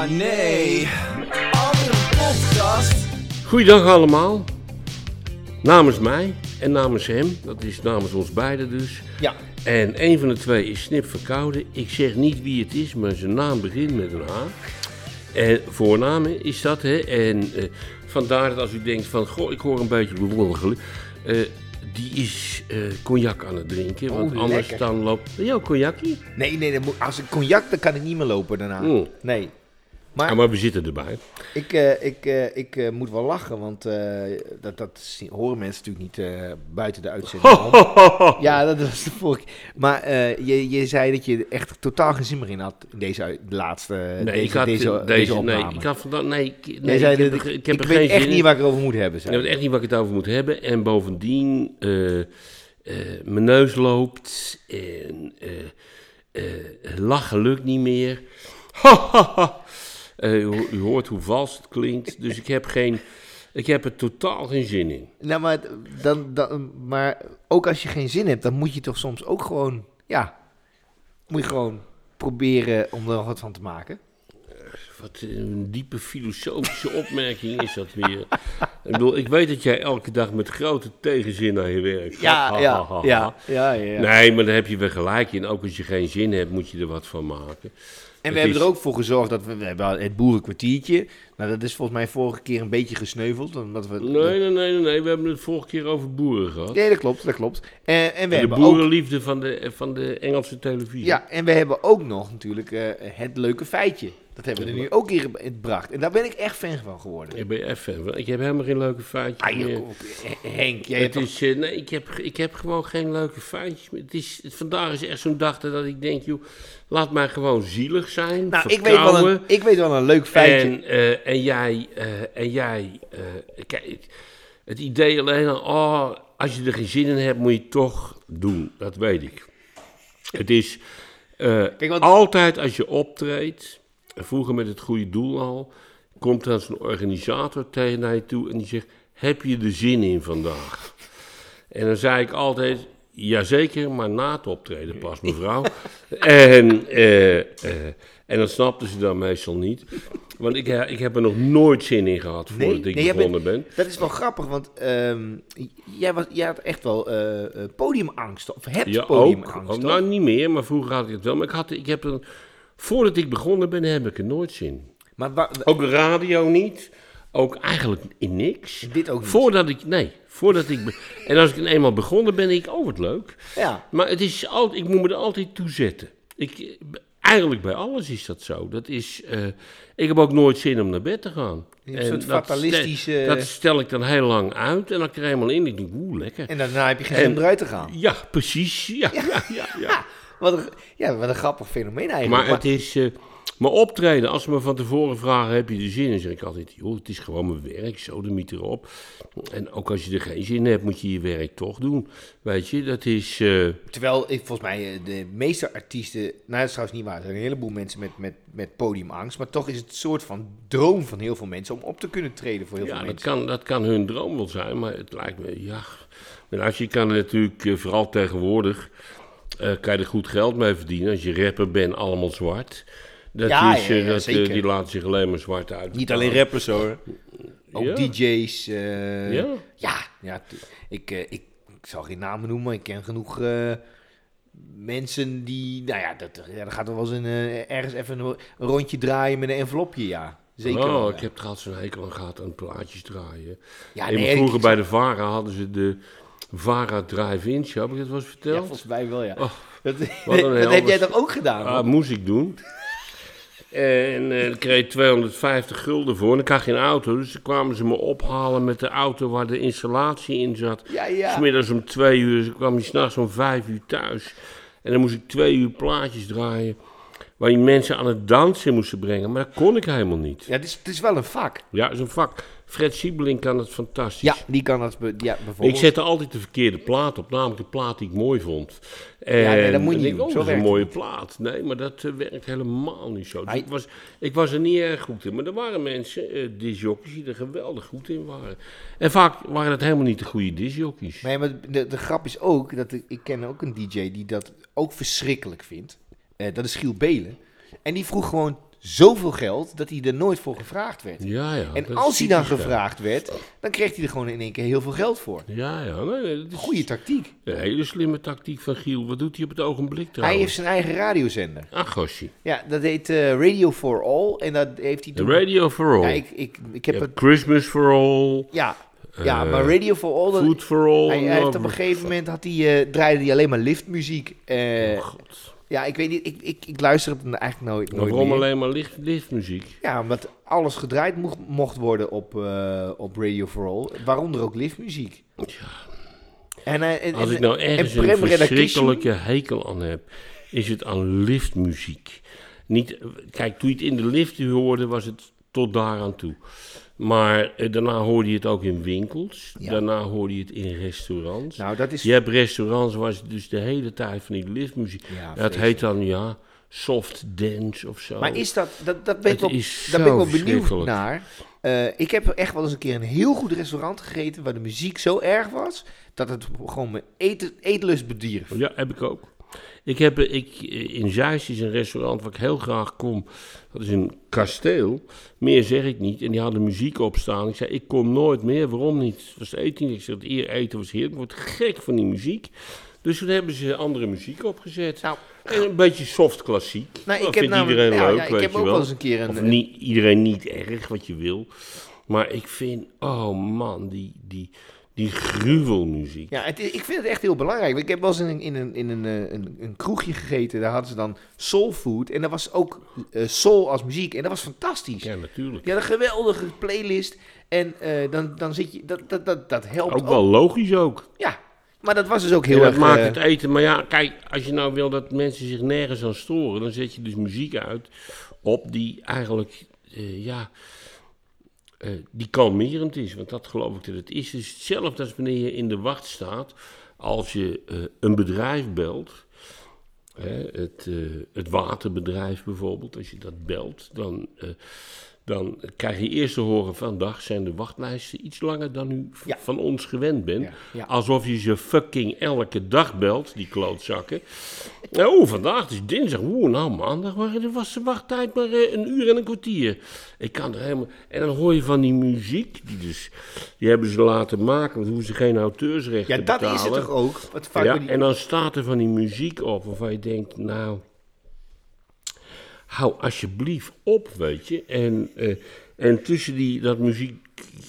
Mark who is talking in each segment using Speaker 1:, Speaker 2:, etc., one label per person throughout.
Speaker 1: Oh nee, andere podcast.
Speaker 2: Goeiedag allemaal. Namens mij en namens hem, dat is namens ons beiden dus.
Speaker 1: Ja,
Speaker 2: En een van de twee is snip verkouden. Ik zeg niet wie het is, maar zijn naam begint met een H. En voornaam is dat, hè. En eh, vandaar dat als u denkt van, goh, ik hoor een beetje bewonderlijk. eh die is eh, cognac aan het drinken, want
Speaker 1: Oh,
Speaker 2: anders
Speaker 1: lekker.
Speaker 2: dan loopt... Ben jij ook cognacje?
Speaker 1: nee, nee, moet- als ik cognac, dan kan ik niet meer lopen daarna.
Speaker 2: Mm.
Speaker 1: Nee. Maar
Speaker 2: Ja, maar we zitten erbij.
Speaker 1: ik, eh, ik, eh, ik eh, moet wel lachen, want dat, dat horen mensen natuurlijk niet buiten de uitzending. om. Ja, dat was de vorige. Maar je, je zei dat je echt totaal geen zin meer in had in deze de laatste
Speaker 2: Nee,
Speaker 1: deze,
Speaker 2: ik had
Speaker 1: deze,
Speaker 2: deze,
Speaker 1: deze
Speaker 2: nee,
Speaker 1: opname.
Speaker 2: ik had vandaag, nee, ik, nee,
Speaker 1: Jij zei
Speaker 2: ik heb,
Speaker 1: dat
Speaker 2: er-
Speaker 1: ik,
Speaker 2: ik heb
Speaker 1: ik
Speaker 2: er
Speaker 1: weet
Speaker 2: geen
Speaker 1: echt
Speaker 2: zin
Speaker 1: niet waar ik het over moet hebben.
Speaker 2: Ik
Speaker 1: Zei.
Speaker 2: weet echt niet waar ik het over moet hebben. En bovendien, mijn neus loopt en lachen lukt niet meer. Eh, u, u hoort hoe vals het klinkt, dus ik heb, geen, ik heb er totaal geen zin in.
Speaker 1: Nou, maar, dan, dan, maar ook als je geen zin hebt, dan moet je toch soms ook gewoon, ja, moet je gewoon proberen om er wat van te maken.
Speaker 2: Wat een diepe filosofische opmerking is dat weer. Ik bedoel, ik weet dat jij elke dag met grote tegenzin naar je werkt.
Speaker 1: Ja, ja, ja, ja, ja.
Speaker 2: Nee, maar daar heb je wel gelijk in. Ook als je geen zin hebt, moet je er wat van maken.
Speaker 1: En we hebben er ook voor gezorgd dat we, we hebben het boerenkwartiertje. Nou, dat is volgens mij vorige keer een beetje gesneuveld. Omdat we,
Speaker 2: Nee, nee, nee, nee, nee. We hebben het vorige keer over boeren gehad.
Speaker 1: Nee, dat klopt, dat klopt. En, en we
Speaker 2: En de
Speaker 1: hebben ook,
Speaker 2: boerenliefde van de, van de Engelse televisie.
Speaker 1: ja, en we hebben ook nog natuurlijk eh, het leuke feitje. Dat hebben we er nu ook in gebracht. En daar ben ik echt fan van geworden.
Speaker 2: Ik ben even van. Ik heb helemaal geen leuke feitjes
Speaker 1: Ah,
Speaker 2: meer.
Speaker 1: op, eh, Henk, jij
Speaker 2: Het
Speaker 1: hebt
Speaker 2: is, eh, nee, ik heb, ik heb gewoon geen leuke feitjes meer. Het is, het- vandaag is echt zo'n dag dat ik denk, joh, laat mij gewoon zielig zijn.
Speaker 1: Nou, ik weet, wel een, ik weet wel een leuk feitje.
Speaker 2: En, eh, en jij, eh, en jij eh, kijk, het idee alleen al, oh, als je er geen zin in hebt, moet je het toch doen. Dat weet ik. Het is eh,
Speaker 1: Kijk, want-
Speaker 2: altijd als je optreedt, vroeger met het goede doel al, komt dan zo'n organisator tegen je toe en die zegt, heb je er zin in vandaag? En dan zei ik altijd, jazeker, maar na het optreden pas, mevrouw. en, eh, eh, en dat snapten ze dan meestal niet. Want ik, ik heb er nog nooit zin in gehad voordat ik
Speaker 1: jij
Speaker 2: begonnen
Speaker 1: bent-
Speaker 2: ben.
Speaker 1: Dat is wel grappig, want ehm, jij, was, jij had echt wel eh, podiumangst. Of hebt
Speaker 2: Ja, ook.
Speaker 1: podiumangst.
Speaker 2: Oh,
Speaker 1: toch?
Speaker 2: nou, niet meer, maar vroeger had ik het wel. Maar ik, had, ik heb er, voordat ik begonnen ben, heb ik er nooit zin.
Speaker 1: maar wa-
Speaker 2: Ook radio niet. Ook eigenlijk in niks.
Speaker 1: dit ook niet.
Speaker 2: Voordat ik, nee, voordat ik, be- en als ik dan eenmaal begonnen ben, denk ik, oh wat leuk.
Speaker 1: Ja.
Speaker 2: Maar het is altijd, ik moet me er altijd toe zetten. Ik, eigenlijk bij alles is dat zo. Dat is, eh, ik heb ook nooit zin om naar bed te gaan.
Speaker 1: Je hebt een soort
Speaker 2: dat
Speaker 1: fatalistische-
Speaker 2: stel- Dat stel ik dan heel lang uit en dan krijg ik eenmaal in. Ik denk, oeh, lekker.
Speaker 1: En daarna heb je geen
Speaker 2: En-
Speaker 1: zin om eruit te gaan.
Speaker 2: Ja, precies. Ja, ja, ja. ja.
Speaker 1: Ja, wat een, ja, wat een grappig fenomeen eigenlijk.
Speaker 2: Maar het is. eh, maar optreden, als ze me van tevoren vragen: heb je er zin in? Dan zeg ik altijd: joh, het is gewoon mijn werk, zo de miet erop. En ook als je er geen zin in hebt, moet je je werk toch doen. Weet je, dat is. eh,
Speaker 1: Terwijl ik volgens mij eh, de meeste artiesten, nou dat is trouwens niet waar, er zijn een heleboel mensen met, met, met podiumangst, maar toch is het een soort van droom van heel veel mensen om op te kunnen treden voor heel
Speaker 2: ja,
Speaker 1: veel
Speaker 2: dat
Speaker 1: mensen.
Speaker 2: kan, dat kan hun droom wel zijn, maar het lijkt me, ja. Maar als je kan natuurlijk, vooral tegenwoordig, eh, kan je er goed geld mee verdienen. Als je rapper bent, allemaal zwart. Dat
Speaker 1: Ja,
Speaker 2: is,
Speaker 1: ja,
Speaker 2: eh,
Speaker 1: ja,
Speaker 2: dat, eh, die laten zich alleen maar zwart uit.
Speaker 1: Niet alleen rappers hoor, ook
Speaker 2: Ja.
Speaker 1: DJ's. eh,
Speaker 2: Ja.
Speaker 1: ja, ja ik, eh, ik, ik zal geen namen noemen, maar ik ken genoeg eh, mensen die, nou ja, dat, ja, dan gaat er wel eens een, ergens even een, een rondje draaien met een envelopje, ja. Zeker wel,
Speaker 2: Oh,
Speaker 1: ja.
Speaker 2: ik heb trouwens zo'n hekel aan gehad aan plaatjes draaien.
Speaker 1: Ja,
Speaker 2: En
Speaker 1: nee,
Speaker 2: vroeger
Speaker 1: ik-
Speaker 2: bij de VARA hadden ze de VARA Drive-In. Heb ik het wel eens
Speaker 1: Ja,
Speaker 2: verteld?
Speaker 1: volgens mij wel, ja.
Speaker 2: Oh,
Speaker 1: dat dat heb jij toch ook gedaan?
Speaker 2: Ah, moest ik doen. En eh, ik kreeg 250 gulden voor. En ik had geen auto. Dus dan kwamen ze me ophalen met de auto waar de installatie in zat.
Speaker 1: ja, ja.
Speaker 2: Smiddags om twee uur. Dus kwam je s'nachts om vijf uur thuis. En dan moest ik twee uur plaatjes draaien. Waar je mensen aan het dansen moesten brengen. Maar dat kon ik helemaal niet.
Speaker 1: Ja, het is, het is wel een vak.
Speaker 2: Ja, dat is een vak. Fred Siebeling kan het fantastisch.
Speaker 1: Ja, die kan dat be- ja,
Speaker 2: Ik
Speaker 1: bijvoorbeeld.
Speaker 2: zette altijd de verkeerde plaat op, namelijk de plaat die ik mooi vond. En
Speaker 1: Ja, nee, dat moet je
Speaker 2: ik
Speaker 1: niet doen.
Speaker 2: oh,
Speaker 1: Zo
Speaker 2: dat is een mooie plaat. Nee, maar dat eh, werkt helemaal niet zo. Dus ik, was, ik was er niet erg goed in. Maar er waren mensen, uh, disjockeys, die er geweldig goed in waren. En vaak waren het helemaal niet de goede disjockeys.
Speaker 1: Ja, maar de, de grap is ook, dat ik, ik ken ook een DJ die dat ook verschrikkelijk vindt. Eh, dat is Giel Belen. En die vroeg gewoon zoveel geld dat hij er nooit voor gevraagd werd.
Speaker 2: Ja, ja.
Speaker 1: En als hij dan
Speaker 2: ja.
Speaker 1: gevraagd werd, dan kreeg hij er gewoon in één keer heel veel geld voor.
Speaker 2: Ja, ja. Nee, is
Speaker 1: Goeie tactiek.
Speaker 2: Een hele slimme tactiek van Giel. Wat doet hij op het ogenblik
Speaker 1: Hij
Speaker 2: trouwens?
Speaker 1: heeft zijn eigen radiozender.
Speaker 2: Ach, gosje.
Speaker 1: Ja, dat heet eh, Radio for All. En dat heeft hij toen...
Speaker 2: Radio for All.
Speaker 1: Ja, ik, ik, ik heb het...
Speaker 2: Christmas for All.
Speaker 1: Ja, ja
Speaker 2: Eh,
Speaker 1: maar Radio for All...
Speaker 2: Food for All.
Speaker 1: hij, hij heeft op een gegeven moment had hij, eh, draaide hij alleen maar liftmuziek. Eh,
Speaker 2: oh, God.
Speaker 1: Ja, ik weet niet, ik, ik, ik luister het eigenlijk nooit, nooit
Speaker 2: Waarom
Speaker 1: meer.
Speaker 2: alleen maar licht, lichtmuziek?
Speaker 1: Ja, omdat alles gedraaid mocht, mocht worden op, eh, op Radio for All. Waaronder ook liftmuziek. En, eh, en,
Speaker 2: Als ik nou
Speaker 1: en
Speaker 2: ergens een verschrikkelijke hekel aan heb, is het aan liftmuziek. Niet, kijk, toen je het in de lift hoorde, was het tot daar aan toe. Maar eh, daarna hoorde je het ook in winkels.
Speaker 1: Ja.
Speaker 2: Daarna hoorde je het in restaurants.
Speaker 1: Nou, dat is...
Speaker 2: Je hebt restaurants waar ze dus de hele tijd van die liftmuziek.
Speaker 1: Ja,
Speaker 2: dat heet dan ja, soft dance of zo.
Speaker 1: Maar is dat, dat, dat ben ik wel, daar ben ik wel benieuwd naar. Eh, ik heb echt wel eens een keer een heel goed restaurant gegeten waar de muziek zo erg was dat het gewoon mijn eten, eetlust bedierf.
Speaker 2: Ja, heb ik ook. Ik heb ik, in Zeist is een restaurant waar ik heel graag kom. Dat is een kasteel. Meer zeg ik niet. En die hadden muziek opstaan. Ik zei, ik kom nooit meer. Waarom niet? Het was eten. Ik zei, het eer eten was heerlijk. Ik word gek van die muziek. Dus toen hebben ze andere muziek opgezet.
Speaker 1: Nou,
Speaker 2: En een beetje soft klassiek.
Speaker 1: nou, ik
Speaker 2: dat
Speaker 1: heb
Speaker 2: vindt
Speaker 1: namelijk-
Speaker 2: iedereen leuk,
Speaker 1: ja, ik
Speaker 2: weet
Speaker 1: heb
Speaker 2: je
Speaker 1: ook
Speaker 2: wel.
Speaker 1: wel eens een keer een-
Speaker 2: Of niet, iedereen niet erg, wat je wil. Maar ik vind, oh man, die, die, die gruwelmuziek.
Speaker 1: Ja, het ik vind het echt heel belangrijk. Ik heb wel eens in een, in een, in een, eh, een, een kroegje gegeten. Daar hadden ze dan soul food. En dat was ook eh, soul als muziek. En dat was fantastisch.
Speaker 2: Ja, natuurlijk.
Speaker 1: Hadden een geweldige playlist. En eh, dan, dan zit je... Dat, dat, dat, dat helpt
Speaker 2: Ook wel logisch ook.
Speaker 1: Ja, maar dat was dus ook heel
Speaker 2: En dat
Speaker 1: erg...
Speaker 2: maakt het eten. Maar ja, kijk, als je nou wil dat mensen zich nergens aan storen, dan zet je dus muziek uit op die eigenlijk, ja, eh, die kalmerend is. Want dat geloof ik dat het is. Het is hetzelfde als wanneer je in de wacht staat, als je eh, een bedrijf belt. Hè, het, eh, het waterbedrijf bijvoorbeeld, als je dat belt, dan, dan krijg je eerst te horen van dag zijn de wachtlijsten iets langer dan u
Speaker 1: Ja.
Speaker 2: van ons gewend bent.
Speaker 1: Ja, ja.
Speaker 2: Alsof je ze fucking elke dag belt, die klootzakken. Oh, vandaag het is dinsdag. Oeh, nou maandag was de wachttijd maar eh, een uur en een kwartier. Ik kan er helemaal... En dan hoor je van die muziek, die, dus, die hebben ze laten maken, want hoeven ze geen auteursrechten
Speaker 1: ja, dat
Speaker 2: betalen.
Speaker 1: is het toch ook? Wat vaak
Speaker 2: Ja,
Speaker 1: die-
Speaker 2: en dan staat er van die muziek op waarvan je denkt, nou, hou alsjeblieft op, weet je. En, eh, en tussen, die, dat muziek,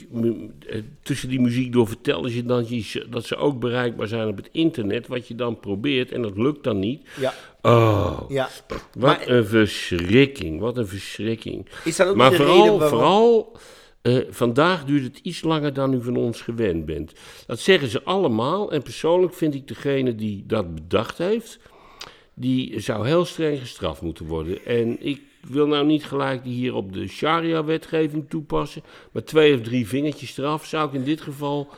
Speaker 2: mu- eh, tussen die muziek door vertellen ze dan je- dat ze ook bereikbaar zijn op het internet, wat je dan probeert en dat lukt dan niet.
Speaker 1: Ja,
Speaker 2: Oh,
Speaker 1: ja.
Speaker 2: wat
Speaker 1: Maar-
Speaker 2: een verschrikking, wat een verschrikking.
Speaker 1: Is dat ook
Speaker 2: Maar
Speaker 1: de
Speaker 2: vooral,
Speaker 1: reden waarom...
Speaker 2: vooral eh, vandaag duurt het iets langer dan u van ons gewend bent. Dat zeggen ze allemaal. En persoonlijk vind ik degene die dat bedacht heeft, die zou heel streng gestraft moeten worden. En ik wil nou niet gelijk hier op de sharia-wetgeving toepassen, maar twee of drie vingertjes straf zou ik in dit geval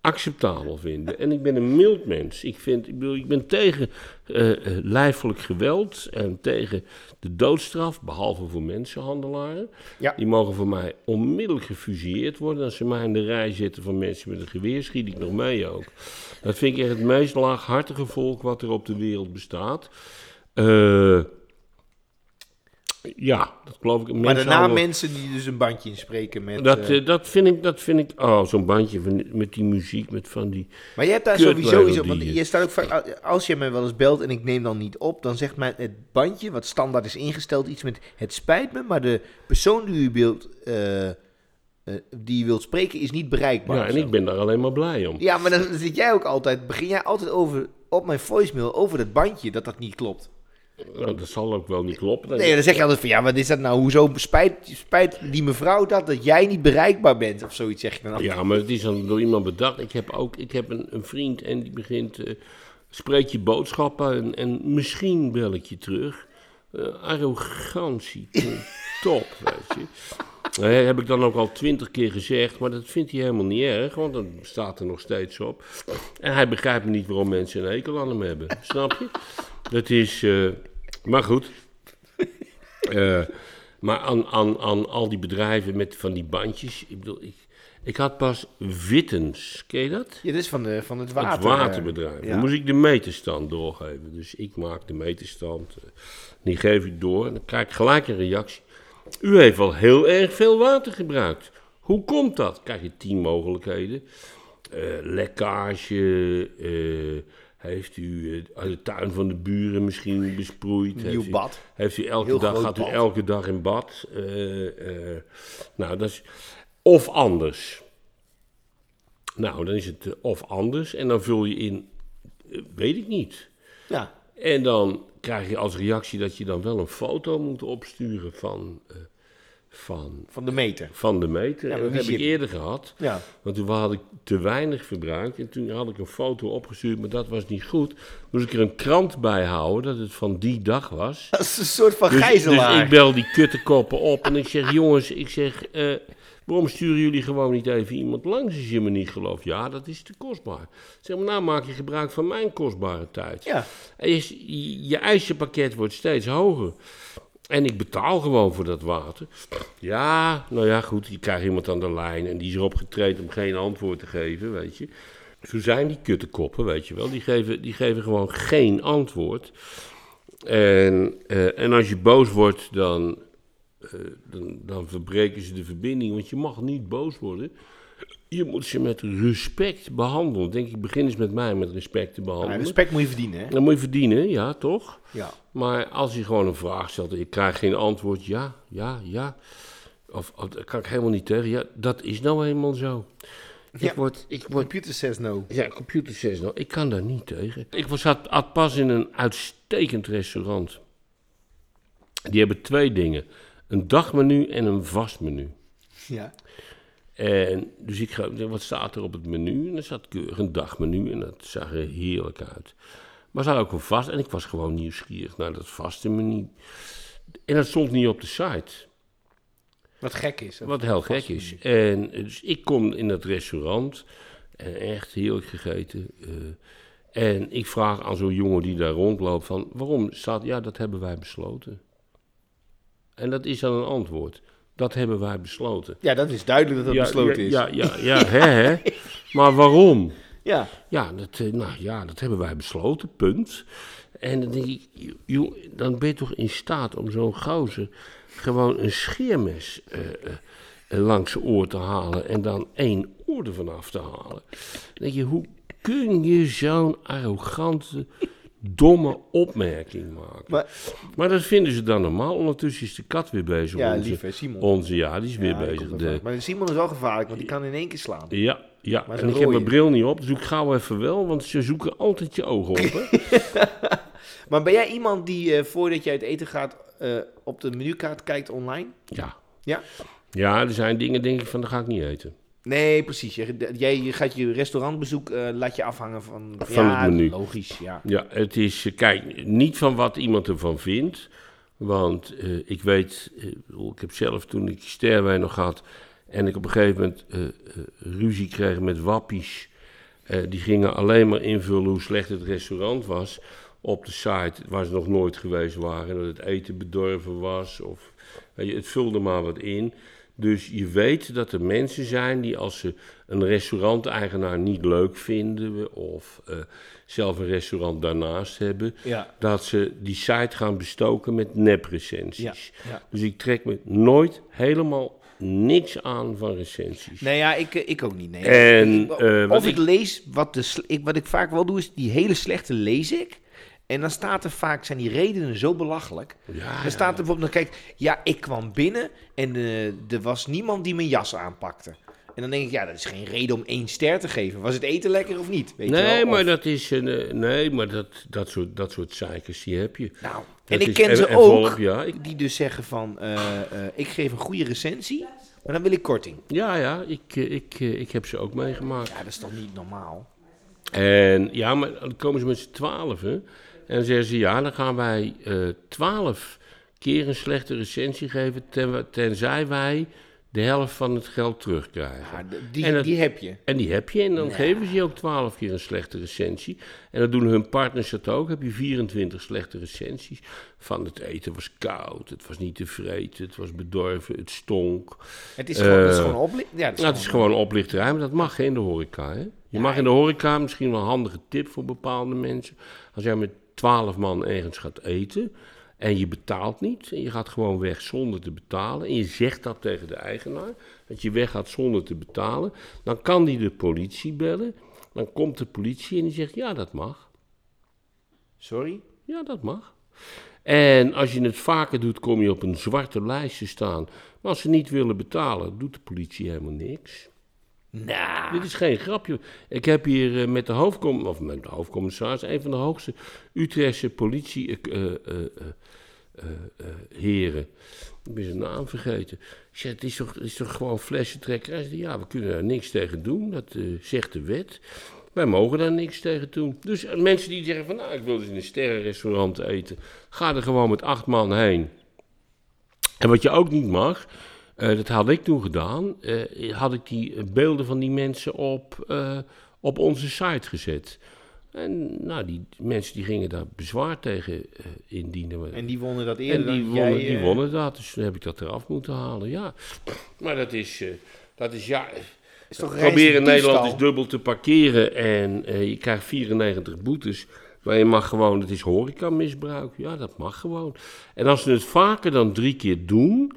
Speaker 2: acceptabel vinden. En ik ben een mild mens. Ik, vind, ik, bedoel, ik ben tegen eh, lijfelijk geweld en tegen de doodstraf, behalve voor mensenhandelaren.
Speaker 1: Ja.
Speaker 2: Die mogen voor mij onmiddellijk gefusilleerd worden. Als ze mij in de rij zitten van mensen met een geweer, schiet ik nog mee ook. Dat vind ik echt het meest laaghartige volk wat er op de wereld bestaat. Eh, ja, dat geloof ik.
Speaker 1: Maar daarna mensen die dus een bandje inspreken met...
Speaker 2: dat,
Speaker 1: eh,
Speaker 2: eh, dat vind ik, dat vind ik, oh, zo'n bandje van, met die muziek, met van die...
Speaker 1: maar je hebt daar sowieso iets op, want je staat ook vaak, als je mij wel eens belt en ik neem dan niet op, dan zegt mij het bandje, wat standaard is ingesteld, iets met het spijt me, maar de persoon die u wilt, eh, eh, die u wilt spreken is niet bereikbaar.
Speaker 2: Ja, en
Speaker 1: zo.
Speaker 2: ik ben daar alleen maar blij om.
Speaker 1: Ja, maar dan zit jij ook altijd, begin jij altijd over, op mijn voicemail over dat bandje, dat dat niet klopt.
Speaker 2: Nou, dat zal ook wel niet kloppen. Dan-
Speaker 1: Nee, dan zeg je altijd van, ja, wat is dat nou, hoezo spijt, spijt die mevrouw dat, dat jij niet bereikbaar bent, of zoiets zeg je dan.
Speaker 2: Ja, maar het is dan door iemand bedacht. Ik heb ook ik heb een, een vriend en die begint... eh spreek je boodschappen en, en misschien bel ik je terug. Eh, arrogantie, top, weet je. Dat heb ik dan ook al twintig keer gezegd, maar dat vindt hij helemaal niet erg, want dan staat er nog steeds op. En hij begrijpt niet waarom mensen een hekel aan hem hebben, snap je? Dat is, eh, maar goed. Eh, maar aan, aan, aan al die bedrijven met van die bandjes, ik bedoel, ik, ik had pas Wittens, ken je dat?
Speaker 1: Ja, dit is van, de, van het water.
Speaker 2: het waterbedrijf.
Speaker 1: ja.
Speaker 2: Dan moest ik de meterstand doorgeven. Dus ik maak de meterstand, eh, die geef ik door en dan krijg ik gelijk een reactie. u heeft wel heel erg veel water gebruikt. Hoe komt dat? Krijg je tien mogelijkheden. Eh, lekkage, eh, heeft u eh, de tuin van de buren misschien besproeid?
Speaker 1: Nieuw
Speaker 2: heeft u,
Speaker 1: bad.
Speaker 2: Heeft u elke
Speaker 1: Heel
Speaker 2: dag, gaat u elke dag in bad? Eh, eh, nou, dat is, of anders. Nou, dan is het of anders. En dan vul je in, weet ik niet.
Speaker 1: Ja.
Speaker 2: En dan krijg je als reactie dat je dan wel een foto moet opsturen van, van,
Speaker 1: Van de meter.
Speaker 2: van de meter.
Speaker 1: Ja,
Speaker 2: dat heb ik eerder gehad.
Speaker 1: Ja.
Speaker 2: Want toen had ik te weinig verbruikt. En toen had ik een foto opgestuurd, maar dat was niet goed. Moest ik er een krant bij houden dat het van die dag was.
Speaker 1: Dat is een soort van
Speaker 2: Dus,
Speaker 1: gijzelaar.
Speaker 2: dus ik bel die kuttenkoppen op en ik zeg: Jongens, ik zeg, eh, waarom sturen jullie gewoon niet even iemand langs als je me niet gelooft? Ja, dat is te kostbaar. Zeg maar, nou maak je gebruik van mijn kostbare tijd.
Speaker 1: Ja.
Speaker 2: En je, je eisenpakket wordt steeds hoger. En ik betaal gewoon voor dat water. Ja, nou ja, goed, je krijgt iemand aan de lijn en die is erop getraind om geen antwoord te geven, weet je. Zo zijn die kuttenkoppen, weet je wel. Die geven, die geven gewoon geen antwoord. En, eh, en als je boos wordt, dan, eh, dan, dan verbreken ze de verbinding. Want je mag niet boos worden. Je moet ze met respect behandelen. Denk ik, begin eens met mij met respect te
Speaker 1: Ja,
Speaker 2: behandelen.
Speaker 1: respect moet je verdienen, hè?
Speaker 2: Dan moet je verdienen, ja, toch?
Speaker 1: Ja.
Speaker 2: Maar als je gewoon een vraag stelt en je krijgt geen antwoord, ja, ja, ja. Of, of daar kan ik helemaal niet tegen. Ja, dat is nou eenmaal zo.
Speaker 1: Ja.
Speaker 2: Ik word, ik word,
Speaker 1: Computer says no.
Speaker 2: ja, computer says nou, ik kan daar niet tegen. Ik was, had, had pas in een uitstekend restaurant. Die hebben twee dingen. Een dagmenu en een vast menu.
Speaker 1: Ja.
Speaker 2: En dus ik ga, wat staat er op het menu? En er zat keurig een dagmenu en dat zag er heerlijk uit. Maar er zat ook een vast, en ik was gewoon nieuwsgierig naar dat vaste menu. En dat stond niet op de site,
Speaker 1: Wat gek is.
Speaker 2: wat heel gek is. En eh, dus ik kom in dat restaurant, en echt heerlijk gegeten. eh, en ik vraag aan zo'n jongen die daar rondloopt van, waarom staat, ja dat hebben wij besloten. En dat is dan een antwoord. Dat hebben wij besloten.
Speaker 1: Ja, dat is duidelijk dat dat besloten is.
Speaker 2: Ja, ja, ja, hè, hè. Maar waarom?
Speaker 1: Ja.
Speaker 2: Ja, dat, eh, nou, ja, dat hebben wij besloten, punt. En dan denk ik, joh, dan ben je toch in staat om zo'n gozer gewoon een scheermes eh, eh, langs zijn oor te halen en dan één oor ervan af te halen. Dan denk je, hoe kun je zo'n arrogante, domme opmerking maken? Maar,
Speaker 1: Maar,
Speaker 2: dat vinden ze dan normaal. Ondertussen is de kat weer bezig.
Speaker 1: ja,
Speaker 2: onze,
Speaker 1: lief hè, Simon.
Speaker 2: onze, ja, die is weer
Speaker 1: Ja,
Speaker 2: bezig. De.
Speaker 1: Maar Simon is wel gevaarlijk, want die kan in één keer slaan.
Speaker 2: ja, ja.
Speaker 1: Maar
Speaker 2: en ik heb mijn bril niet op, dus ik gauw even wel, want ze zoeken altijd je ogen op. Hè?
Speaker 1: Maar ben jij iemand die eh, voordat je uit eten gaat eh, op de menukaart kijkt online?
Speaker 2: ja.
Speaker 1: Ja.
Speaker 2: Ja, er zijn dingen, denk ik, van, dat ga ik niet eten.
Speaker 1: Nee, precies. Je- Jij je gaat je restaurantbezoek eh, laat je afhangen van,
Speaker 2: Van
Speaker 1: ja,
Speaker 2: het menu.
Speaker 1: Logisch, ja.
Speaker 2: Ja, het is, eh, kijk, niet van wat iemand ervan vindt. Want eh, ik weet, ik heb zelf toen ik sterwijn nog had... en ik op een gegeven moment ruzie kreeg met wappies... die gingen alleen maar invullen hoe slecht het restaurant was... op de site waar ze nog nooit geweest waren... en dat het eten bedorven was of... het vulde maar wat in... Dus je weet dat er mensen zijn die als ze een restauranteigenaar niet leuk vinden of eh, zelf een restaurant daarnaast hebben,
Speaker 1: Ja.
Speaker 2: dat ze die site gaan bestoken met neprecensies.
Speaker 1: Ja, ja.
Speaker 2: Dus ik trek me nooit helemaal niks aan van recensies.
Speaker 1: Nee, ja, ik, eh, ik ook niet. Nee.
Speaker 2: En,
Speaker 1: Ik-
Speaker 2: eh,
Speaker 1: of ik,
Speaker 2: ik-
Speaker 1: lees wat, de, ik, wat ik vaak wel doe, is die hele slechte lees ik. En dan staat er vaak, zijn die redenen zo belachelijk.
Speaker 2: Ja,
Speaker 1: Dan staat er bijvoorbeeld, dan kijk, ja, ik kwam binnen en eh, er was niemand die mijn jas aanpakte. En dan denk ik, ja, dat is geen reden om één ster te geven. Was het eten lekker of niet? Weet je
Speaker 2: nee,
Speaker 1: wel?
Speaker 2: maar
Speaker 1: Of-
Speaker 2: dat is een, eh, nee, maar dat, dat soort, dat soort zeikers, die heb je.
Speaker 1: Nou,
Speaker 2: Dat
Speaker 1: en ik ken ze ook,
Speaker 2: volop, ja, ik-
Speaker 1: die dus zeggen van, eh, ik geef een goede recensie, maar dan wil ik korting.
Speaker 2: Ja, ja, ik, ik, ik heb ze ook meegemaakt.
Speaker 1: Ja, dat is toch niet normaal?
Speaker 2: En ja, maar dan komen ze met z'n twaalfen. En dan zeggen ze, ja, dan gaan wij eh, twaalf keer een slechte recensie geven... Ten, tenzij wij de helft van het geld terugkrijgen.
Speaker 1: Ja, die,
Speaker 2: En dat-
Speaker 1: die heb je.
Speaker 2: En die heb je en dan geven ze je ook 12 keer een slechte recensie. En dan doen hun partners dat ook. Heb je 24 slechte recensies. Van het eten was koud, het was niet te vreten, het was bedorven, het stonk.
Speaker 1: Het is gewoon, het is
Speaker 2: Eh,
Speaker 1: gewoon opli- Ja,
Speaker 2: Nou, het is gewoon oplichterij, maar dat mag geen in de horeca. Hè? Je mag in de horeca, misschien wel een handige tip voor bepaalde mensen. Als jij met 12 man ergens gaat eten en je betaalt niet en je gaat gewoon weg zonder te betalen en je zegt dat tegen de eigenaar, dat je weggaat zonder te betalen, dan kan die de politie bellen. Dan komt de politie en die zegt, ja, dat mag.
Speaker 1: Sorry?
Speaker 2: Ja, dat mag. En als je het vaker doet, kom je op een zwarte lijst te staan. Maar als ze niet willen betalen, doet de politie helemaal niks.
Speaker 1: Nou.
Speaker 2: Dit is geen grapje. Ik heb hier eh, met de, hoofdcom of met de hoofdcommissaris, een van de hoogste Utrechtse politieheren. ik ben zijn naam vergeten. Ik het is toch, het is gewoon flessentrekker? Hij ja, we kunnen daar niks tegen doen. Dat eh, zegt de wet. Wij mogen daar niks tegen doen. Dus eh, mensen die zeggen van, nou, ik wil dus in een sterrenrestaurant eten. Ga er gewoon met acht man heen. En wat je ook niet mag, eh, dat had ik toen gedaan, eh, had ik die beelden van die mensen op, eh, op onze site gezet. En nou, die mensen die gingen daar bezwaar tegen indienen.
Speaker 1: En die wonnen dat eerder
Speaker 2: En die
Speaker 1: dan
Speaker 2: wonnen,
Speaker 1: jij,
Speaker 2: die wonnen dat, dus toen heb ik dat eraf moeten halen, ja. Maar dat is, dat is ja...
Speaker 1: Is toch
Speaker 2: Proberen? Nederland is dubbel te parkeren en je krijgt 94 boetes. Maar je mag gewoon, het is horecamisbruik. Ja, dat mag gewoon. En als ze het vaker dan drie keer doen...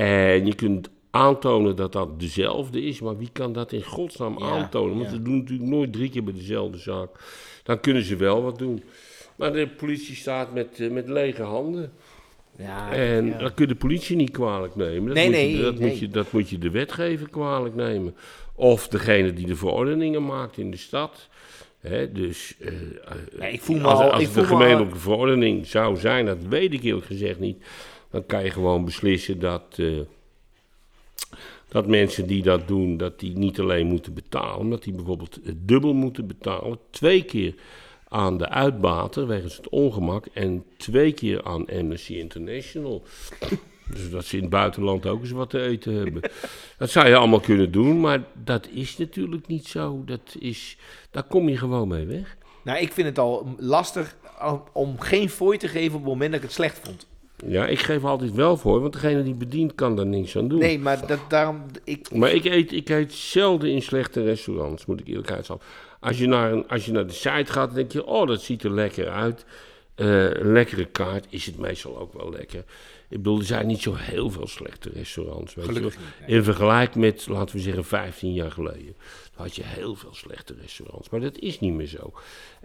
Speaker 2: en je kunt aantonen dat dat dezelfde is... maar wie kan dat in godsnaam
Speaker 1: Ja,
Speaker 2: aantonen? Want
Speaker 1: ja.
Speaker 2: ze doen natuurlijk nooit drie keer bij dezelfde zaak. Dan kunnen ze wel wat doen. Maar de politie staat met, eh, met lege handen.
Speaker 1: Ja,
Speaker 2: En
Speaker 1: ja.
Speaker 2: dat kun je de politie niet kwalijk nemen. Dat,
Speaker 1: Nee,
Speaker 2: moet,
Speaker 1: nee,
Speaker 2: je, dat,
Speaker 1: nee.
Speaker 2: Moet je, dat moet je de wetgever kwalijk nemen. Of degene die de verordeningen maakt in de stad. Hè, dus eh,
Speaker 1: Nee, ik voel me
Speaker 2: als,
Speaker 1: al-
Speaker 2: als
Speaker 1: ik al-
Speaker 2: gemeentelijke verordening zou zijn, dat weet ik eerlijk gezegd niet. Dan kan je gewoon beslissen dat, eh, dat mensen die dat doen, dat die niet alleen moeten betalen, maar dat die bijvoorbeeld dubbel moeten betalen. Twee keer aan de uitbater wegens het ongemak en twee keer aan Amnesty International. Dus dat ze in het buitenland ook eens wat te eten hebben. Dat zou je allemaal kunnen doen, maar dat is natuurlijk niet zo. Dat is, daar kom je gewoon mee weg.
Speaker 1: Nou, ik vind het al lastig om geen fooi te geven op het moment dat ik het slecht vond.
Speaker 2: Ja, ik geef altijd wel voor, want degene die bedient kan daar niks aan doen.
Speaker 1: Nee, maar dat, daarom... Ik,
Speaker 2: Maar ik eet, ik eet zelden in slechte restaurants, moet ik eerlijk zeggen. Als je naar, een, als je naar de site gaat, dan denk je, oh, dat ziet er lekker uit. Eh, een lekkere kaart is het meestal ook wel lekker. Ik bedoel, er zijn niet zo heel veel slechte restaurants. Weet
Speaker 1: Gelukkig
Speaker 2: je wel. In vergelijking met, laten we zeggen, 15 jaar geleden. Had je heel veel slechte restaurants. Maar dat is niet meer zo.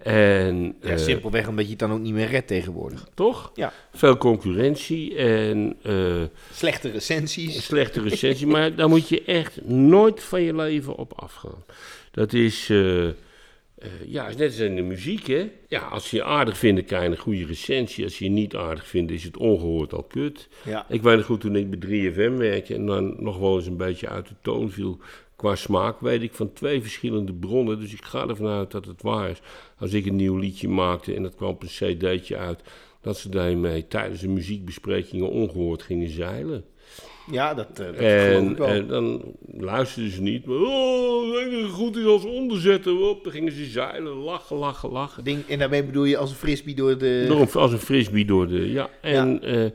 Speaker 2: En,
Speaker 1: ja,
Speaker 2: eh,
Speaker 1: simpelweg omdat je het dan ook niet meer redt tegenwoordig.
Speaker 2: toch?
Speaker 1: Ja.
Speaker 2: Veel concurrentie en... eh,
Speaker 1: Slechte recensies.
Speaker 2: slechte recensie, maar daar moet je echt nooit van je leven op afgaan. Dat is, eh, ja, is net als in de muziek, hè. Ja, als je aardig vindt, krijg je een goede recensie. Als je je niet aardig vindt, is het ongehoord al kut.
Speaker 1: Ja.
Speaker 2: Ik weet nog goed, toen ik bij 3FM werkte en dan nog wel eens een beetje uit de toon viel qua smaak, weet ik van twee verschillende bronnen. Dus ik ga ervan uit dat het waar is. Als ik een nieuw liedje maakte en dat kwam op een cd'tje uit, dat ze daarmee tijdens de muziekbesprekingen ongehoord gingen zeilen.
Speaker 1: Ja, dat, eh, dat ik
Speaker 2: En,
Speaker 1: wel.
Speaker 2: en dan luisterden ze niet. Maar, oh, goed is als onderzetten. Op. Dan gingen ze zeilen, lachen, lachen, lachen.
Speaker 1: Ding, en daarmee bedoel je als een frisbee door de...
Speaker 2: Door als een frisbee door de... Ja, en, eh,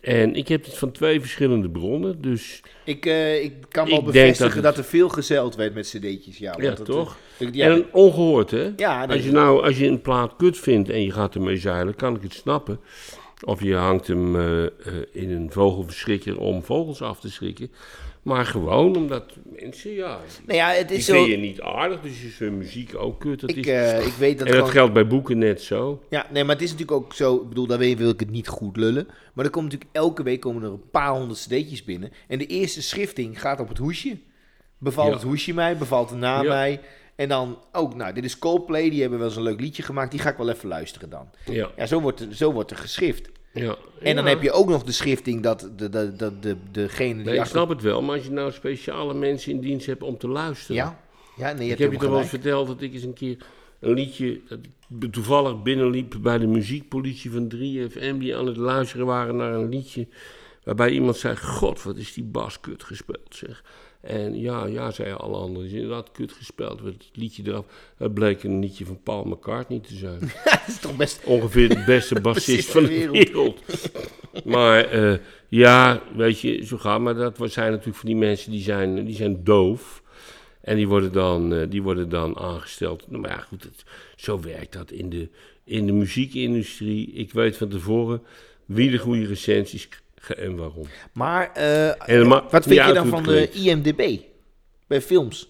Speaker 2: en ik heb het van twee verschillende bronnen. Dus
Speaker 1: Ik, eh, ik kan wel
Speaker 2: Ik
Speaker 1: bevestigen
Speaker 2: dat
Speaker 1: dat, er veel gezeild werd met cd'tjes. Ja,
Speaker 2: ja,
Speaker 1: want dat,
Speaker 2: toch?
Speaker 1: eh, ja,
Speaker 2: en ongehoord, hè?
Speaker 1: ja,
Speaker 2: Als je nou als je een plaat kut vindt en je gaat ermee zeilen, kan ik het snappen. Of je hangt hem eh, in een vogelverschrikker om vogels af te schrikken. Maar gewoon omdat mensen, ja,
Speaker 1: nou ja, het
Speaker 2: die
Speaker 1: is
Speaker 2: vind je niet aardig, dus is hun muziek ook kut. Dat
Speaker 1: Ik,
Speaker 2: is,
Speaker 1: eh, ik weet dat
Speaker 2: en dat
Speaker 1: gewoon-
Speaker 2: geldt bij boeken net zo.
Speaker 1: Ja, nee, maar het is natuurlijk ook zo. Ik bedoel, daarmee wil ik het niet goed lullen. Maar er komt natuurlijk elke week komen er een paar honderd cd'tjes binnen. En de eerste schrifting gaat op het hoesje. Bevalt
Speaker 2: Ja.
Speaker 1: het hoesje mij, bevalt de naam
Speaker 2: Ja.
Speaker 1: mij. En dan ook, nou, dit is Coldplay, die hebben wel eens een leuk liedje gemaakt. Die ga ik wel even luisteren dan.
Speaker 2: Ja,
Speaker 1: Ja, zo wordt er, zo wordt er geschrift.
Speaker 2: Ja.
Speaker 1: En dan
Speaker 2: Ja.
Speaker 1: heb je ook nog de schrifting dat de, de, de, de, degene die...
Speaker 2: Nee, ik snap het wel, maar als je nou speciale mensen in dienst hebt om te luisteren.
Speaker 1: Ja, ja nee, je
Speaker 2: ik
Speaker 1: hebt
Speaker 2: heb je toch wel eens verteld dat ik eens een keer een liedje dat ik toevallig binnenliep bij de muziekpolitie van 3FM die aan het luisteren waren naar een liedje waarbij iemand zei, god wat is die bas kut gespeeld zeg. En ja, ja, zeiden alle anderen, het is inderdaad kut gespeeld, het liedje eraf. Het bleek een liedje van Paul McCartney te zijn.
Speaker 1: dat is toch best...
Speaker 2: Ongeveer de beste bassist van de
Speaker 1: wereld.
Speaker 2: Maar eh, ja, weet je, zo gaat. Maar dat zijn natuurlijk van die mensen die zijn, die zijn doof. En die worden dan, eh, die worden dan aangesteld. Nou, maar ja, goed, het, zo werkt dat in de, in de muziekindustrie. Ik weet van tevoren wie de goede recensies en waarom.
Speaker 1: Maar eh, wat vind je dan van de. IMDB bij films?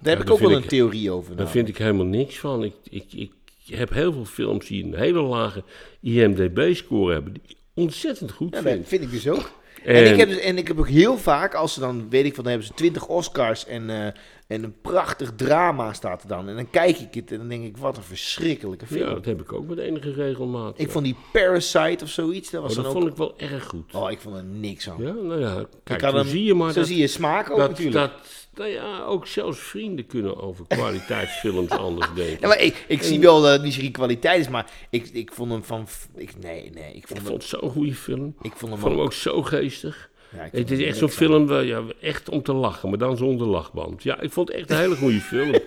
Speaker 1: Daar heb
Speaker 2: Ja,
Speaker 1: ik ook wel een
Speaker 2: ik-
Speaker 1: theorie over.
Speaker 2: Daar vind ik helemaal niks van. Ik, ik, ik heb heel veel films die een hele lage IMDB-score hebben. Die ik ontzettend goed
Speaker 1: Ja,
Speaker 2: vind.
Speaker 1: dat vind ik dus ook.
Speaker 2: En,
Speaker 1: En, ik heb dus, en ik heb ook heel vaak, als ze dan, weet ik van, dan hebben ze 20 Oscars en, eh, en een prachtig drama staat er dan. En dan kijk ik het en dan denk ik, wat een verschrikkelijke film.
Speaker 2: ja, dat heb ik ook met enige regelmaat.
Speaker 1: Ik
Speaker 2: ja.
Speaker 1: vond die Parasite of zoiets, dat was
Speaker 2: Oh, dat
Speaker 1: dan ook...
Speaker 2: vond ik wel erg goed.
Speaker 1: Oh, ik vond er niks aan.
Speaker 2: Ja, nou ja, kijk, zo
Speaker 1: hem-
Speaker 2: zie je maar
Speaker 1: Zo
Speaker 2: dat,
Speaker 1: zie je smaak ook
Speaker 2: dat,
Speaker 1: natuurlijk.
Speaker 2: dat, nou ja, ook zelfs vrienden kunnen over kwaliteitsfilms anders denken.
Speaker 1: Ja, maar ik, ik zie wel dat niet zo'n kwaliteit is, maar ik, ik vond hem van... Ik, nee, nee, ik
Speaker 2: Ik
Speaker 1: vond hem...
Speaker 2: vond het zo'n goede film.
Speaker 1: Ik vond hem
Speaker 2: vond hem
Speaker 1: ook
Speaker 2: zo geestig.
Speaker 1: Ja,
Speaker 2: Het is echt zo'n film, waar, ja, echt om te lachen, maar dan zonder lachband. Ja, ik vond het echt een hele goede film.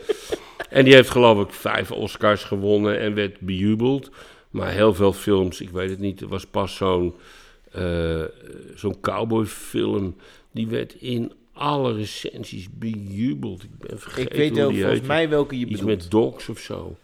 Speaker 2: En die heeft geloof ik vijf Oscars gewonnen en werd bejubeld. Maar heel veel films, ik weet het niet, er was pas zo'n eh, zo'n cowboyfilm, die werd in alle recensies bejubeld. Ik ben vergeten
Speaker 1: Ik weet wel volgens
Speaker 2: heet.
Speaker 1: mij welke je
Speaker 2: Iets
Speaker 1: bedoelt.
Speaker 2: met dogs of zo.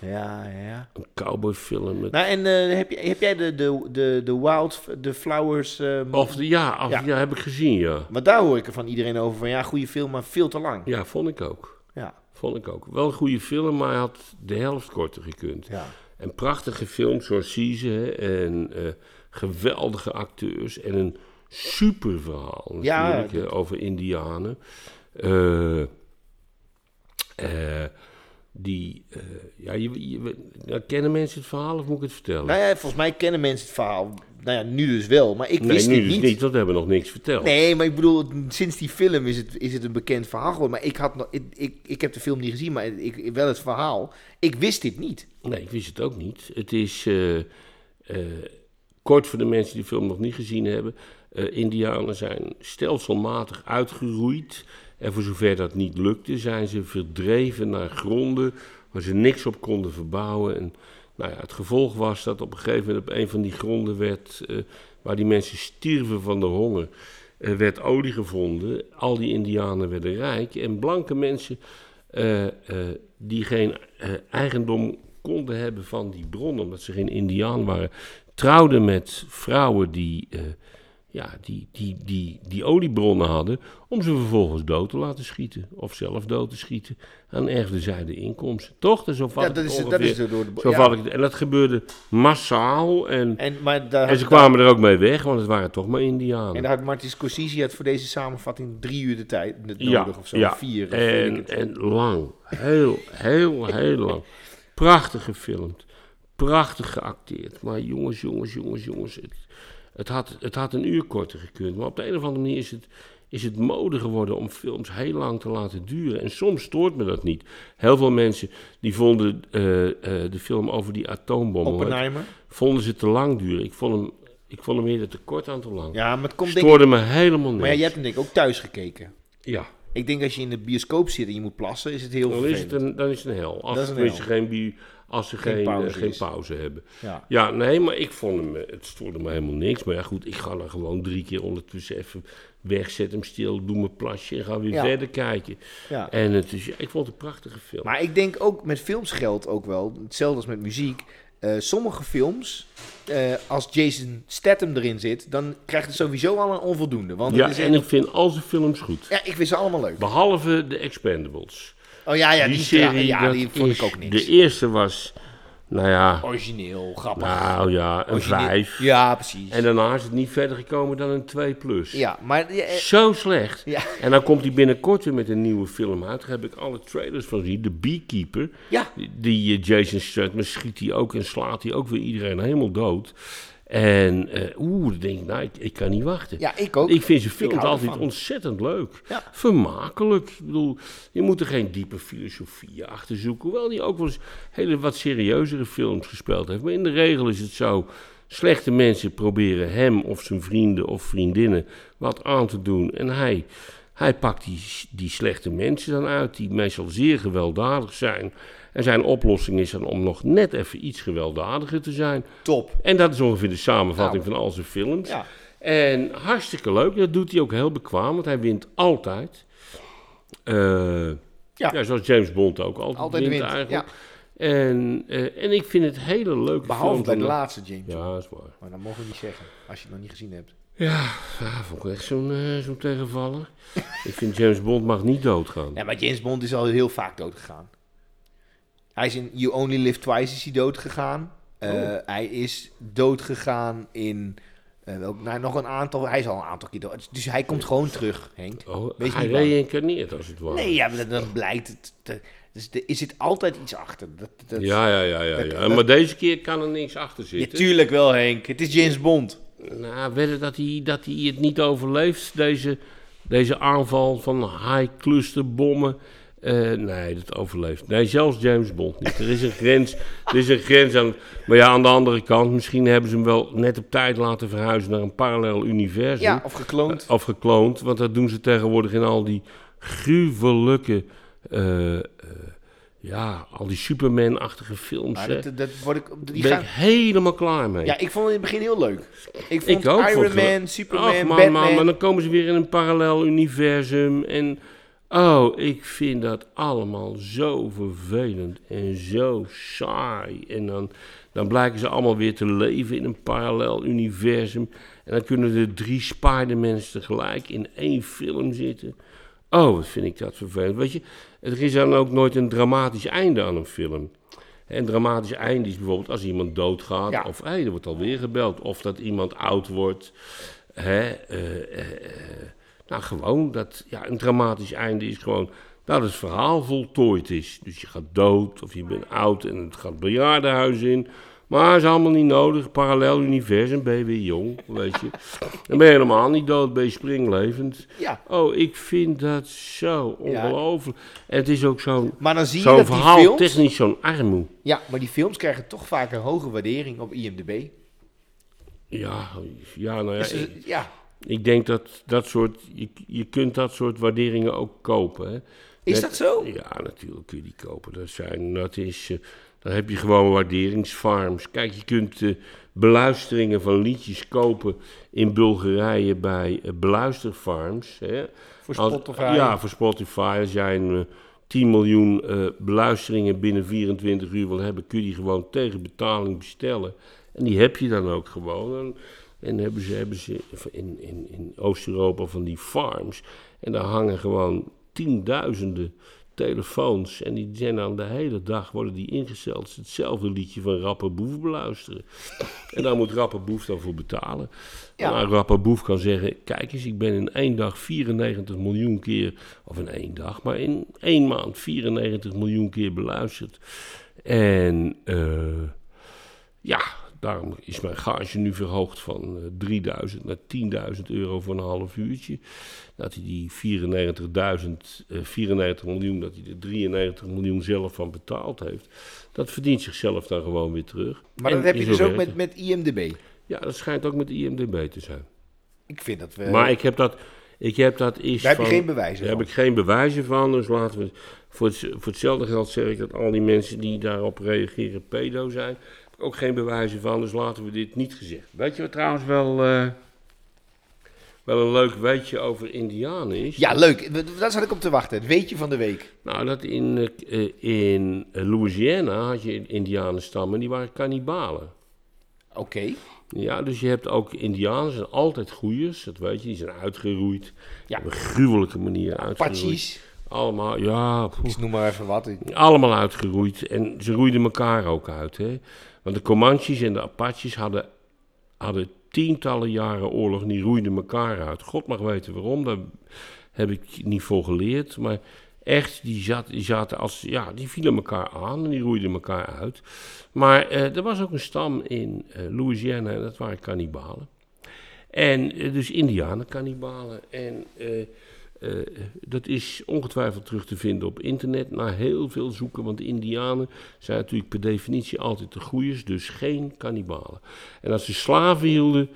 Speaker 1: Ja, ja.
Speaker 2: Een cowboyfilm met...
Speaker 1: Nou, en eh, heb, je, heb jij de, de, de, de Wild, de Flowers... eh,
Speaker 2: Of de, ja, of,
Speaker 1: Ja.
Speaker 2: ja. heb ik gezien, ja.
Speaker 1: Want daar hoor ik er van iedereen over van, ja, goede film, maar veel te lang.
Speaker 2: Ja, vond ik ook.
Speaker 1: Ja,
Speaker 2: Vond ik ook. Wel een goede film, maar hij had de helft korter gekund.
Speaker 1: ja.
Speaker 2: En prachtige films zoals hè, en eh, geweldige acteurs en een super verhaal
Speaker 1: Ja, dat-
Speaker 2: over Indianen. Eh, eh, die, eh, ja, je, je, nou, kennen mensen het verhaal of moet ik het vertellen?
Speaker 1: Nou ja, volgens mij kennen mensen het verhaal. Nou ja, nu dus wel, maar ik
Speaker 2: nee,
Speaker 1: wist
Speaker 2: nu
Speaker 1: het
Speaker 2: dus
Speaker 1: niet.
Speaker 2: niet, want we hebben nog niks verteld.
Speaker 1: Nee, maar ik bedoel, sinds die film is het, is het een bekend verhaal geworden. Maar ik, had nog, ik, ik, ik heb de film niet gezien, maar ik, wel het verhaal. Ik wist dit niet.
Speaker 2: Nee, ik wist het ook niet. Het is eh, eh, kort voor de mensen die de film nog niet gezien hebben. Indianen zijn stelselmatig uitgeroeid. En voor zover dat niet lukte, zijn ze verdreven naar gronden waar ze niks op konden verbouwen. En nou ja, het gevolg was dat op een gegeven moment op een van die gronden werd, eh, waar die mensen stierven van de honger, eh, werd olie gevonden. Al die Indianen werden rijk en blanke mensen eh, die geen eigendom konden hebben van die bron, omdat ze geen Indiaan waren, trouwden met vrouwen die, ja, die, die, die, die oliebronnen hadden, om ze vervolgens dood te laten schieten. Of zelf dood te schieten. En erfden zij de inkomsten. Toch? Dus zo vat
Speaker 1: Ja, dat is, dat is door de...
Speaker 2: Zo
Speaker 1: ja.
Speaker 2: ik. En dat gebeurde massaal. En,
Speaker 1: En, maar daar,
Speaker 2: en ze kwamen er ook mee weg, want het waren toch maar Indianen.
Speaker 1: En daar had Martin Scorsese had voor deze samenvatting drie uur de tijd nodig
Speaker 2: Ja,
Speaker 1: of zo.
Speaker 2: ja.
Speaker 1: Vier. of
Speaker 2: En, en lang. Heel, heel, heel lang. Prachtig gefilmd. Prachtig geacteerd. Maar jongens, jongens, jongens, jongens. Het, het, had, het had een uur korter gekund. Maar op de een of andere manier is het, is het mode geworden om films heel lang te laten duren. En soms stoort me dat niet. Heel veel mensen die vonden eh, eh, de film over die atoombom...
Speaker 1: Oppenheimer.
Speaker 2: vonden ze te lang duren. Ik vond hem, ik vond hem eerder te kort aan te lang.
Speaker 1: Ja, maar het komt denk ik...
Speaker 2: Stoorde me helemaal niet.
Speaker 1: Maar ja, je hebt hem denk ik ook thuis gekeken.
Speaker 2: ja.
Speaker 1: Ik denk als je in de bioscoop zit en je moet plassen, is het heel
Speaker 2: Dan is, het een, dan is het een hel. Als, tenminste
Speaker 1: hel.
Speaker 2: Geen, als ze
Speaker 1: Geen
Speaker 2: geen,
Speaker 1: pauze
Speaker 2: eh, geen pauze hebben.
Speaker 1: Ja.
Speaker 2: Ja, nee, maar ik vond hem, eh, het stoorde me helemaal niks. Maar ja, goed, ik ga dan gewoon drie keer ondertussen even weg, zet hem stil, doe mijn plasje en ga weer
Speaker 1: Ja.
Speaker 2: verder kijken.
Speaker 1: Ja.
Speaker 2: En het is, ik vond het een prachtige film.
Speaker 1: Maar ik denk ook met films geldt ook wel, hetzelfde als met muziek. eh, sommige films, als Jason Statham erin zit, dan krijgt het sowieso al een onvoldoende. Want
Speaker 2: ja,
Speaker 1: het is
Speaker 2: en
Speaker 1: echt-
Speaker 2: ik vind al zijn films goed.
Speaker 1: ja, ik vind ze allemaal leuk.
Speaker 2: Behalve de Expendables.
Speaker 1: Oh ja, ja, die,
Speaker 2: die serie,
Speaker 1: ja, die vond
Speaker 2: is-
Speaker 1: ik ook niks.
Speaker 2: De eerste was, nou ja,
Speaker 1: Origineel, grappig.
Speaker 2: nou ja, een
Speaker 1: Origineel.
Speaker 2: vijf.
Speaker 1: Ja, precies.
Speaker 2: En daarna is het niet verder gekomen dan een 2 plus.
Speaker 1: ja, maar ja, eh,
Speaker 2: Zo slecht.
Speaker 1: Ja.
Speaker 2: En dan komt hij binnenkort weer met een nieuwe film uit. Daar heb ik alle trailers van gezien. The Beekeeper.
Speaker 1: ja,
Speaker 2: Die, die eh, Jason Statham schiet hij ook en slaat hij ook weer iedereen helemaal dood. En eh, oeh, dan denk ik, nou, ik, ik kan niet wachten.
Speaker 1: ja, ik ook.
Speaker 2: Ik vind zijn films altijd
Speaker 1: ervan.
Speaker 2: ontzettend leuk.
Speaker 1: Ja.
Speaker 2: Vermakelijk. Ik bedoel, je moet er geen diepe filosofie achter zoeken. Hoewel hij ook wel eens hele wat serieuzere films gespeeld heeft. Maar in de regel is het zo. Slechte mensen proberen hem of zijn vrienden of vriendinnen wat aan te doen. En hij, hij pakt die, die slechte mensen dan uit, die meestal zeer gewelddadig zijn. En zijn oplossing is dan om nog net even iets gewelddadiger te zijn.
Speaker 1: Top.
Speaker 2: En dat is ongeveer de samenvatting
Speaker 1: Nou.
Speaker 2: van al zijn films.
Speaker 1: Ja.
Speaker 2: En hartstikke leuk. Dat doet hij ook heel bekwaam, want hij wint altijd. Eh,
Speaker 1: Ja.
Speaker 2: ja. zoals James Bond ook altijd,
Speaker 1: Altijd
Speaker 2: wint,
Speaker 1: wint,
Speaker 2: eigenlijk. En, eh, en ik vind het hele leuke
Speaker 1: Behalve
Speaker 2: films
Speaker 1: bij de laatste James Bond.
Speaker 2: Ja, dat is waar.
Speaker 1: Maar dat mogen we niet zeggen, als je het nog niet gezien hebt.
Speaker 2: Ja, ja vond ik echt zo'n zo'n tegenvaller. ik vind James Bond mag niet doodgaan.
Speaker 1: Ja, maar James Bond is al heel vaak dood gegaan. Hij is in You Only Live Twice is hij dood gegaan. Eh,
Speaker 2: Oh.
Speaker 1: Hij is dood gegaan in eh, nou, nog een aantal. Hij is al een aantal keer dood. Dus hij komt gewoon terug, Henk.
Speaker 2: Oh,
Speaker 1: Wees
Speaker 2: hij reïncarneert als het ware.
Speaker 1: Nee, ja, maar dan- dan blijkt het. te- dus er zit altijd iets achter. Dat, dat,
Speaker 2: Ja, ja, ja, ja.
Speaker 1: dat-
Speaker 2: ja.
Speaker 1: dat-
Speaker 2: Maar deze keer kan er niks achter zitten.
Speaker 1: tuurlijk wel, Henk. Het is James Bond.
Speaker 2: Nou, wedden dat hij, dat hij het niet overleeft, deze, deze aanval van high cluster bommen. Eh, nee, dat overleeft. Nee, zelfs James Bond niet. Er is een grens, er is een grens aan. Maar ja, aan de andere kant, misschien hebben ze hem wel net op tijd laten verhuizen naar een parallel universum.
Speaker 1: Ja, of gekloond.
Speaker 2: Of gekloond, want dat doen ze tegenwoordig in al die gruwelijke, eh, eh, ja, al die Superman-achtige films. Hè.
Speaker 1: dat, dat word ik, die
Speaker 2: Daar ben
Speaker 1: gaan,
Speaker 2: ik helemaal klaar mee.
Speaker 1: ja, ik vond het in het begin heel leuk. Ik vond
Speaker 2: Ik
Speaker 1: Iron Man, Superman,
Speaker 2: Ach, man,
Speaker 1: Batman.
Speaker 2: man, maar dan komen ze weer in een parallel universum. En oh, ik vind dat allemaal zo vervelend en zo saai. En dan, dan blijken ze allemaal weer te leven in een parallel universum. En dan kunnen er drie Spider-Mans tegelijk in één film zitten. Oh, wat vind ik dat vervelend. Weet je, er is dan ook nooit een dramatisch einde aan een film. Een dramatisch einde is bijvoorbeeld als iemand doodgaat,
Speaker 1: Ja.
Speaker 2: of hey, er wordt alweer gebeld, of dat iemand oud wordt. Hè, eh, eh, eh, nou, gewoon dat ja, een dramatisch einde is gewoon dat het verhaal voltooid is. Dus je gaat dood of je bent oud en het gaat bejaardenhuis in. Maar is allemaal niet nodig. Parallel universum, ben je weer jong, weet je. Dan ben je helemaal niet dood, ben je springlevend.
Speaker 1: Ja,
Speaker 2: Oh, ik vind dat zo ongelooflijk. En het is ook zo'n
Speaker 1: maar dan zie je
Speaker 2: zo'n
Speaker 1: dat die
Speaker 2: verhaal
Speaker 1: films...
Speaker 2: technisch zo'n armoe.
Speaker 1: Ja, maar die films krijgen toch vaak een hoge waardering op IMDb.
Speaker 2: Ja, ja, nou ja,
Speaker 1: Dus,
Speaker 2: ik,
Speaker 1: ja,
Speaker 2: ik denk dat dat soort, je, je kunt dat soort waarderingen ook kopen. Hè.
Speaker 1: is dat zo?
Speaker 2: Ja, natuurlijk kun je die kopen. Dat zijn, dat is, eh, dan heb je gewoon waarderingsfarms. Kijk, je kunt eh, beluisteringen van liedjes kopen in Bulgarije bij eh, beluisterfarms. Hè.
Speaker 1: Voor
Speaker 2: Als-
Speaker 1: Spotify?
Speaker 2: ja, voor Spotify. Als jij een eh, 10 miljoen beluisteringen binnen 24 uur wil hebben, kun je die gewoon tegen betaling bestellen. En die heb je dan ook gewoon. En, en hebben ze, hebben ze in, in, in Oost-Europa van die farms. En daar hangen gewoon tienduizenden telefoons. En die zijn dan de hele dag worden die ingesteld. Hetzelfde liedje van Rapper Boef beluisteren. En daar moet Rapper Boef dan voor betalen.
Speaker 1: Ja.
Speaker 2: Maar Rapper Boef kan zeggen: Kijk eens, ik ben in één dag 94 miljoen keer. Of in één dag, maar in één maand 94 miljoen keer beluisterd. En eh, ja, daarom is mijn gage nu verhoogd van eh, 3000 naar 10.000 euro voor een half uurtje. Dat hij die 94.000, eh 94 miljoen, dat hij er 93 miljoen zelf van betaald heeft. Dat verdient zichzelf dan gewoon weer terug.
Speaker 1: Maar
Speaker 2: En
Speaker 1: dat heb je dus ook met, met IMDb.
Speaker 2: Ja, dat schijnt ook met IMDB te zijn.
Speaker 1: Ik vind dat we...
Speaker 2: maar ik heb dat, ik heb dat is
Speaker 1: daar heb je
Speaker 2: van-
Speaker 1: geen bewijzen
Speaker 2: daar
Speaker 1: van.
Speaker 2: heb ik geen bewijzen van, dus laten we... Voor, het, voor hetzelfde geld zeg ik dat al die mensen die daarop reageren pedo zijn. Ook geen bewijzen van, dus laten we dit niet gezegd. Weet je wat trouwens wel, eh, wel een leuk weetje over indianen is?
Speaker 1: Ja, leuk. Daar zat ik op te wachten. Het weetje van de week.
Speaker 2: Nou, dat in, eh, in Louisiana had je indianenstammen, die waren kannibalen.
Speaker 1: Oké.
Speaker 2: Ja, dus je hebt ook indianen, zijn altijd goeiers, dat weet je, die zijn uitgeroeid.
Speaker 1: Ja.
Speaker 2: Op een gruwelijke manier uitgeroeid.
Speaker 1: Apaches.
Speaker 2: Allemaal, ja, poeh.
Speaker 1: Ik noem maar even wat.
Speaker 2: Allemaal uitgeroeid. En ze roeiden elkaar ook uit. Hè? Want de Comanches en de Apaches hadden, hadden tientallen jaren oorlog. en Die roeiden elkaar uit. God mag weten waarom, daar heb ik niet voor geleerd. Maar echt, die, zat, zaten als, ja, die vielen elkaar aan en die roeiden elkaar uit. Maar eh, er was ook een stam in eh, Louisiana en dat waren kannibalen. En eh, dus indianen kannibalen. En eh, dat is ongetwijfeld terug te vinden op internet. Na heel veel zoeken, want de indianen zijn natuurlijk per definitie altijd de goeiers, dus geen kannibalen. En als ze slaven hielden,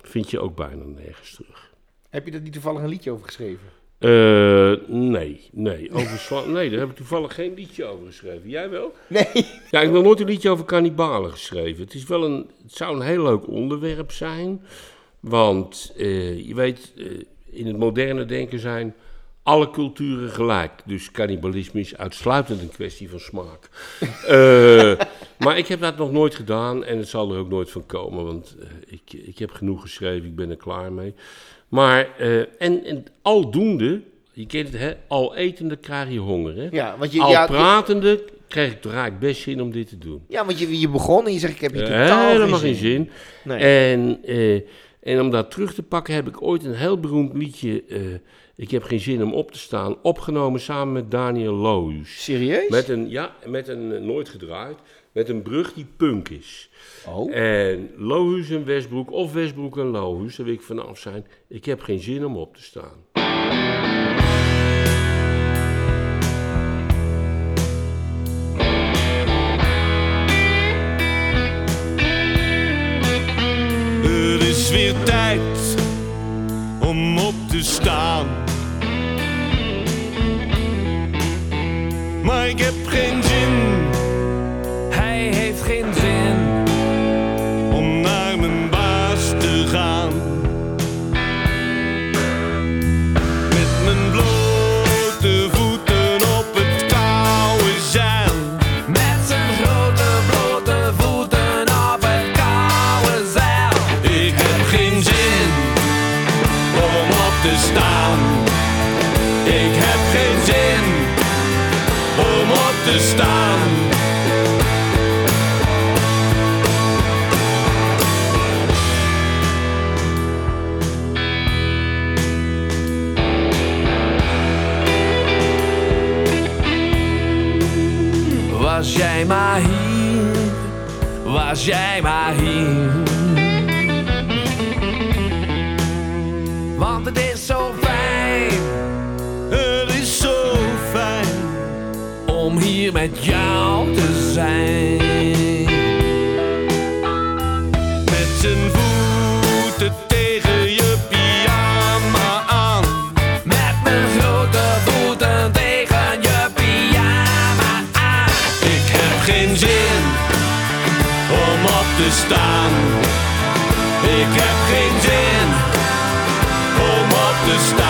Speaker 2: vind je ook bijna nergens terug.
Speaker 1: Heb je er niet toevallig een liedje over geschreven?
Speaker 2: Eh, nee, nee, over nee, daar heb ik toevallig geen liedje over geschreven. Jij wel?
Speaker 1: Nee.
Speaker 2: Ja, ik heb nog nooit een liedje over kannibalen geschreven. Het, is wel een, het zou een heel leuk onderwerp zijn. Want eh, je weet, in het moderne denken zijn alle culturen gelijk. Dus cannibalisme is uitsluitend een kwestie van smaak. Eh, maar ik heb dat nog nooit gedaan en het zal er ook nooit van komen, want eh, ik, ik heb genoeg geschreven, ik ben er klaar mee. Maar, eh, en, en aldoende, je kent het, hè, al etende krijg je honger. Hè?
Speaker 1: Ja, want je,
Speaker 2: al
Speaker 1: ja,
Speaker 2: pratende krijg ik toch eigenlijk best zin om dit te doen.
Speaker 1: ja, want je, je begon en je zegt, ik heb hier totaal
Speaker 2: Helemaal
Speaker 1: geen
Speaker 2: geen zin.
Speaker 1: Nee.
Speaker 2: En, en om dat terug te pakken heb ik ooit een heel beroemd liedje, eh, Ik heb geen zin om op te staan, opgenomen samen met Daniel Lohuus.
Speaker 1: Serieus?
Speaker 2: Met een, ja, met een, eh, nooit gedraaid, met een brug die punk is.
Speaker 1: Oh.
Speaker 2: En Lohuus en Westbroek, of Westbroek en Lohuus, daar wil ik vanaf zijn. Ik heb geen zin om op te staan.
Speaker 3: Is weer tijd om op te staan. Maar ik heb geen zin
Speaker 4: Was jij maar hier, was jij maar hier. Want het is zo fijn
Speaker 3: Het is zo fijn.
Speaker 4: om hier met jou te zijn.
Speaker 3: Om op